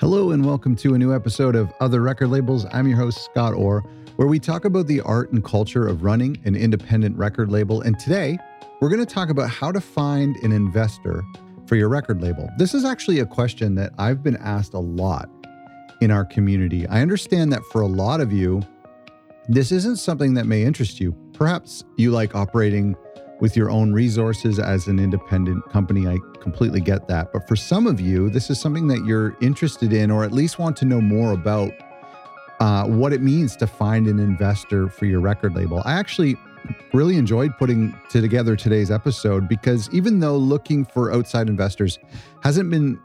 Hello, and welcome to a new episode of Other Record Labels. I'm your host, Scott Orr, where we talk about the art and culture of running an independent record label. And today, we're going to talk about how to find an investor for your record label. This is actually a question that I've been asked a lot in our community. I understand that for a lot of you, this isn't something that may interest you. Perhaps you like operating with your own resources as an independent company. I completely get that. But for some of you, this is something that you're interested in or at least want to know more about uh, what it means to find an investor for your record label. I actually really enjoyed putting together today's episode because even though looking for outside investors hasn't been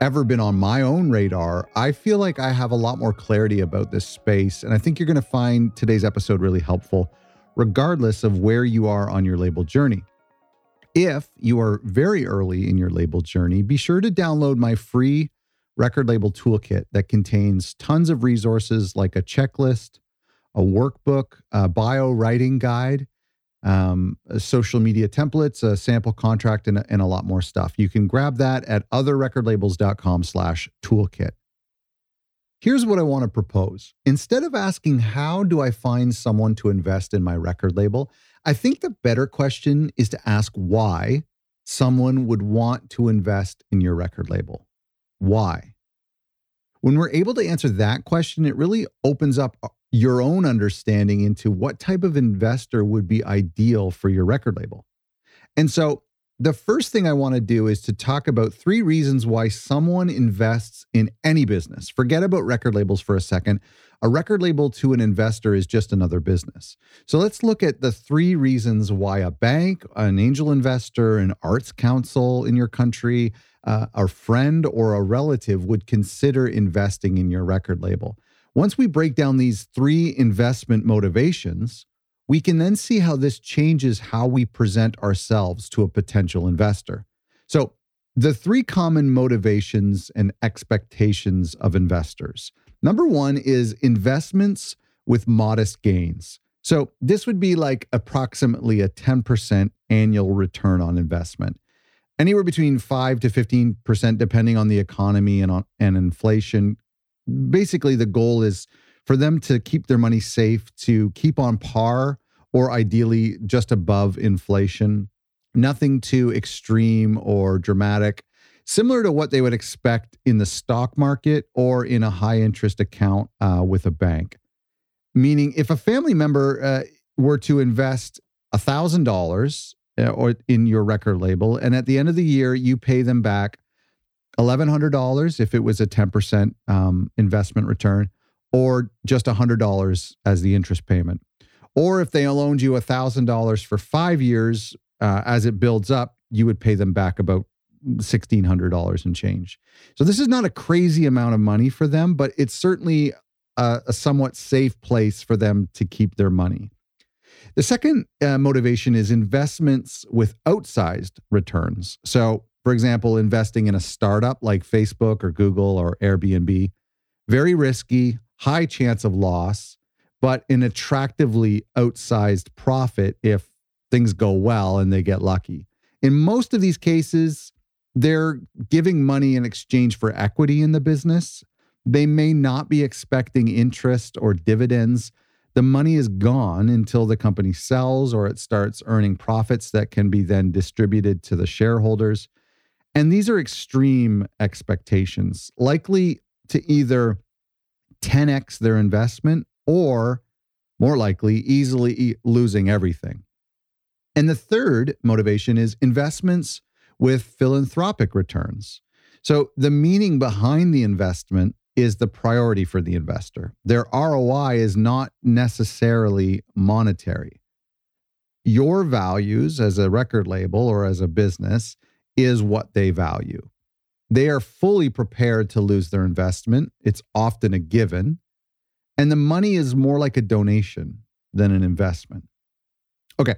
ever been on my own radar, I feel like I have a lot more clarity about this space. And I think you're going to find today's episode really helpful regardless of where you are on your label journey. If you are very early in your label journey, be sure to download my free record label toolkit that contains tons of resources like a checklist, a workbook, a bio writing guide, um, social media templates, a sample contract, and, and a lot more stuff. You can grab that at otherrecordlabels.com slash toolkit. Here's what I want to propose. Instead of asking, how do I find someone to invest in my record label? I think the better question is to ask why someone would want to invest in your record label. Why? When we're able to answer that question, it really opens up uh, your own understanding into what type of investor would be ideal for your record label. And so the first thing I want to do is to talk about three reasons why someone invests in any business. Forget about record labels for a second. A record label to an investor is just another business. So let's look at the three reasons why a bank, an angel investor, an arts council in your country, uh, a friend, or a relative would consider investing in your record label. Once we break down these three investment motivations, we can then see how this changes how we present ourselves to a potential investor. So, the three common motivations and expectations of investors. Number one is investments with modest gains. So, this would be like approximately a 10% annual return on investment, anywhere between 5 to 15%, depending on the economy and, on, and inflation. Basically, the goal is for them to keep their money safe, to keep on par or ideally just above inflation. Nothing too extreme or dramatic, similar to what they would expect in the stock market or in a high interest account uh, with a bank. Meaning, if a family member uh, were to invest $1,000 uh, or in your record label, and at the end of the year, you pay them back $1,100 if it was a 10% um, investment return, or just $100 as the interest payment. Or if they loaned you $1,000 for five years, uh, as it builds up, you would pay them back about $1,600 and change. So this is not a crazy amount of money for them, but it's certainly a, a somewhat safe place for them to keep their money. The second uh, motivation is investments with outsized returns. So, for example, investing in a startup like Facebook or Google or Airbnb, very risky, high chance of loss, but an attractively outsized profit if things go well and they get lucky. In most of these cases, they're giving money in exchange for equity in the business. They may not be expecting interest or dividends. The money is gone until the company sells or it starts earning profits that can be then distributed to the shareholders. And these are extreme expectations, likely to either 10x their investment or more likely, easily losing everything. And the third motivation is investments with philanthropic returns. So the meaning behind the investment is the priority for the investor. Their ROI is not necessarily monetary. Your values as a record label or as a business is what they value. They are fully prepared to lose their investment. It's often a given. And the money is more like a donation than an investment. Okay.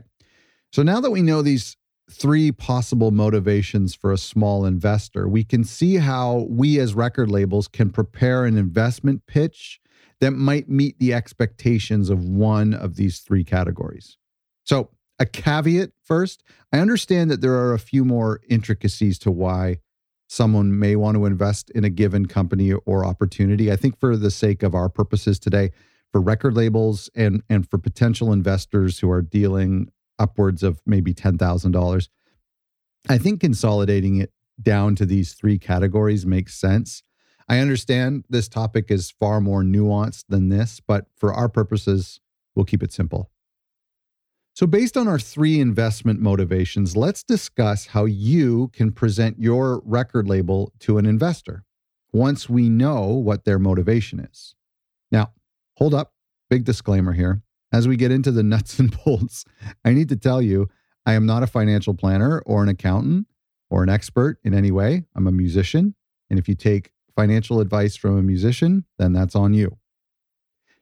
So now that we know these three possible motivations for a small investor, we can see how we as record labels can prepare an investment pitch that might meet the expectations of one of these three categories. So, a caveat first I understand that there are a few more intricacies to why someone may want to invest in a given company or opportunity. I think for the sake of our purposes today, for record labels and and for potential investors who are dealing upwards of maybe $10,000, I think consolidating it down to these three categories makes sense. I understand this topic is far more nuanced than this, but for our purposes, we'll keep it simple. So, based on our three investment motivations, let's discuss how you can present your record label to an investor once we know what their motivation is. Now, hold up, big disclaimer here. As we get into the nuts and bolts, I need to tell you I am not a financial planner or an accountant or an expert in any way. I'm a musician. And if you take financial advice from a musician, then that's on you.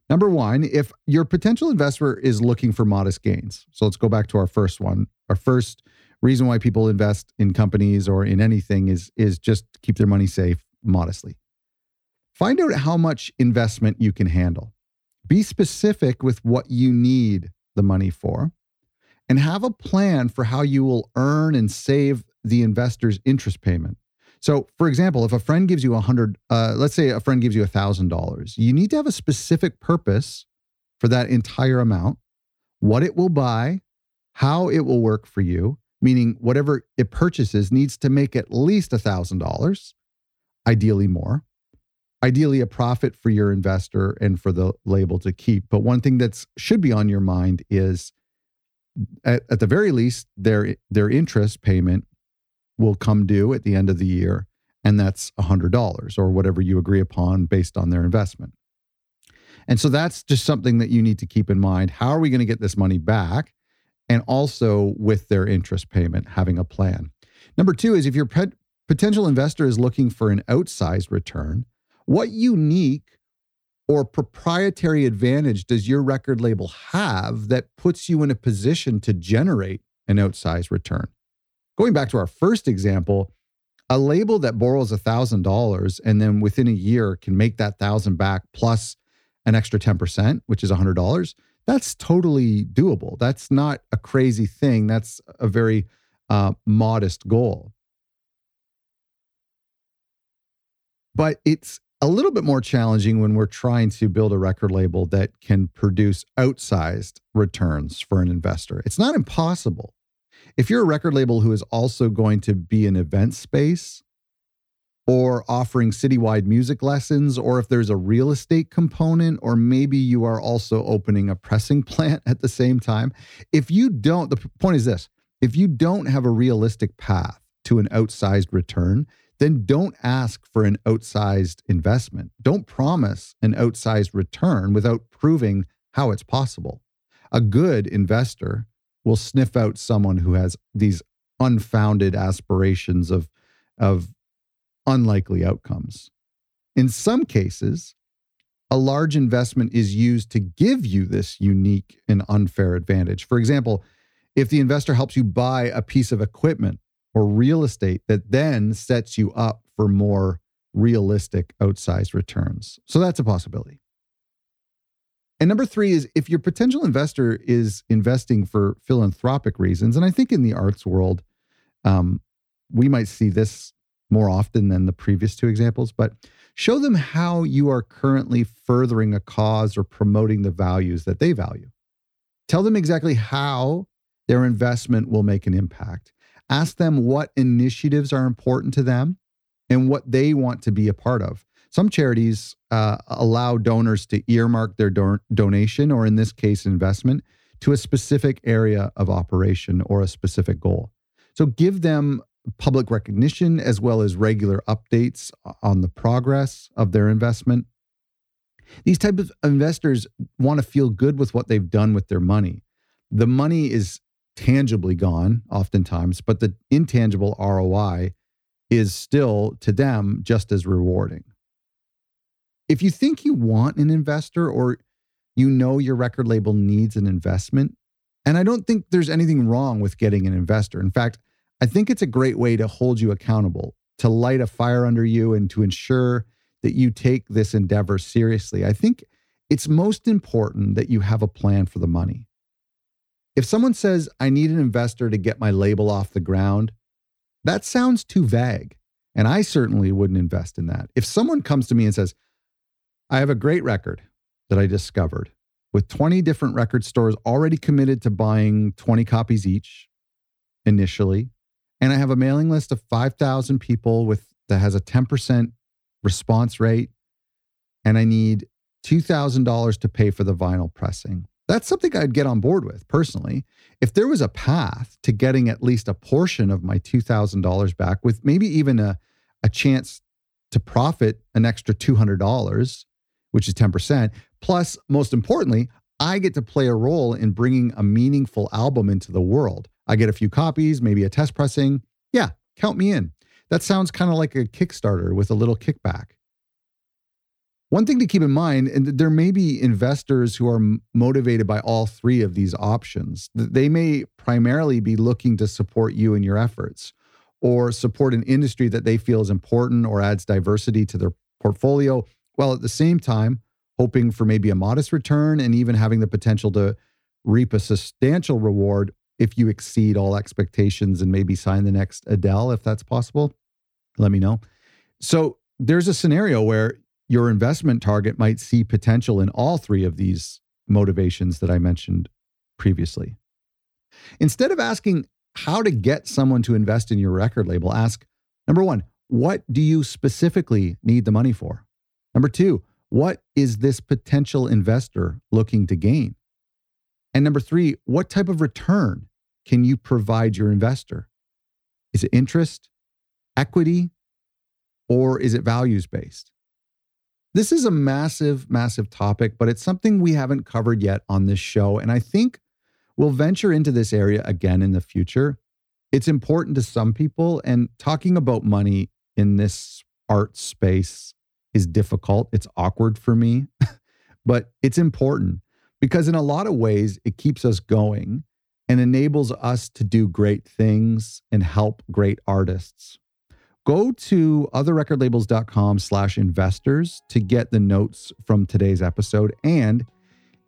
Number one, if your potential investor is looking for modest gains. So let's go back to our first one. Our first reason why people invest in companies or in anything is, is just keep their money safe modestly. Find out how much investment you can handle. Be specific with what you need the money for and have a plan for how you will earn and save the investor's interest payment. So, for example, if a friend gives you a hundred, uh, let's say a friend gives you a thousand dollars, you need to have a specific purpose for that entire amount, what it will buy, how it will work for you, meaning whatever it purchases needs to make at least a thousand dollars, ideally more, ideally a profit for your investor and for the label to keep. But one thing that should be on your mind is at, at the very least, their their interest payment will come due at the end of the year, and that's $100 or whatever you agree upon based on their investment. And so that's just something that you need to keep in mind. How are we going to get this money back? And also with their interest payment, having a plan. Number two is if your potential investor is looking for an outsized return, what unique or proprietary advantage does your record label have that puts you in a position to generate an outsized return? Going back to our first example, a label that borrows $1,000 and then within a year can make that 1000 back plus an extra 10%, which is $100, that's totally doable. That's not a crazy thing. That's a very uh, modest goal. But it's a little bit more challenging when we're trying to build a record label that can produce outsized returns for an investor. It's not impossible, if you're a record label who is also going to be an event space or offering citywide music lessons, or if there's a real estate component, or maybe you are also opening a pressing plant at the same time. If you don't, the point is this if you don't have a realistic path to an outsized return, then don't ask for an outsized investment. Don't promise an outsized return without proving how it's possible. A good investor will sniff out someone who has these unfounded aspirations of, of unlikely outcomes. In some cases, a large investment is used to give you this unique and unfair advantage. For example, if the investor helps you buy a piece of equipment or real estate that then sets you up for more realistic outsized returns. So that's a possibility. And number three is if your potential investor is investing for philanthropic reasons, and I think in the arts world, um, we might see this more often than the previous two examples, but show them how you are currently furthering a cause or promoting the values that they value. Tell them exactly how their investment will make an impact. Ask them what initiatives are important to them and what they want to be a part of. Some charities uh, allow donors to earmark their do- donation, or in this case, investment, to a specific area of operation or a specific goal. So give them public recognition as well as regular updates on the progress of their investment. These type of investors want to feel good with what they've done with their money. The money is tangibly gone oftentimes, but the intangible ROI is still to them just as rewarding if you think you want an investor or you know your record label needs an investment, and I don't think there's anything wrong with getting an investor. In fact, I think it's a great way to hold you accountable, to light a fire under you, and to ensure that you take this endeavor seriously. I think it's most important that you have a plan for the money. If someone says, I need an investor to get my label off the ground, that sounds too vague. And I certainly wouldn't invest in that. If someone comes to me and says, I have a great record that I discovered with 20 different record stores already committed to buying 20 copies each initially, and I have a mailing list of 5,000 people with that has a 10% response rate, and I need $2,000 to pay for the vinyl pressing. That's something I'd get on board with personally. If there was a path to getting at least a portion of my $2,000 back with maybe even a, a chance to profit an extra $200, which is 10%, plus, most importantly, I get to play a role in bringing a meaningful album into the world. I get a few copies, maybe a test pressing. Yeah, count me in. That sounds kind of like a Kickstarter with a little kickback. One thing to keep in mind, and there may be investors who are motivated by all three of these options. They may primarily be looking to support you in your efforts or support an industry that they feel is important or adds diversity to their portfolio, while at the same time hoping for maybe a modest return and even having the potential to reap a substantial reward if you exceed all expectations and maybe sign the next Adele, if that's possible. Let me know. So there's a scenario where your investment target might see potential in all three of these motivations that I mentioned previously. Instead of asking how to get someone to invest in your record label, ask number one, what do you specifically need the money for? Number two, what is this potential investor looking to gain? And number three, what type of return can you provide your investor? Is it interest, equity, or is it values based? This is a massive, massive topic, but it's something we haven't covered yet on this show. And I think we'll venture into this area again in the future. It's important to some people, and talking about money in this art space is difficult. It's awkward for me, but it's important because in a lot of ways, it keeps us going and enables us to do great things and help great artists go to otherrecordlabels.com slash investors to get the notes from today's episode. And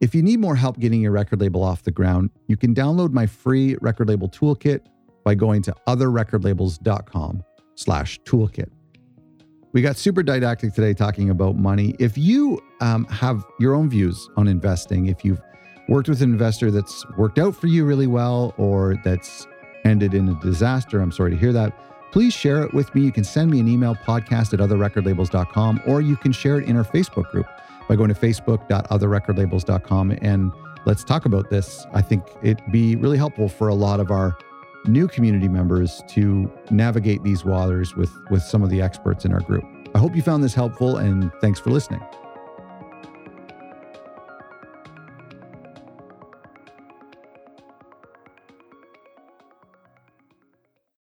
if you need more help getting your record label off the ground, you can download my free record label toolkit by going to otherrecordlabels.com slash toolkit. We got super didactic today talking about money. If you um, have your own views on investing, if you've worked with an investor that's worked out for you really well or that's ended in a disaster, I'm sorry to hear that please share it with me. You can send me an email, podcast at otherrecordlabels.com, or you can share it in our Facebook group by going to facebook.otherrecordlabels.com and let's talk about this. I think it'd be really helpful for a lot of our new community members to navigate these waters with, with some of the experts in our group. I hope you found this helpful and thanks for listening.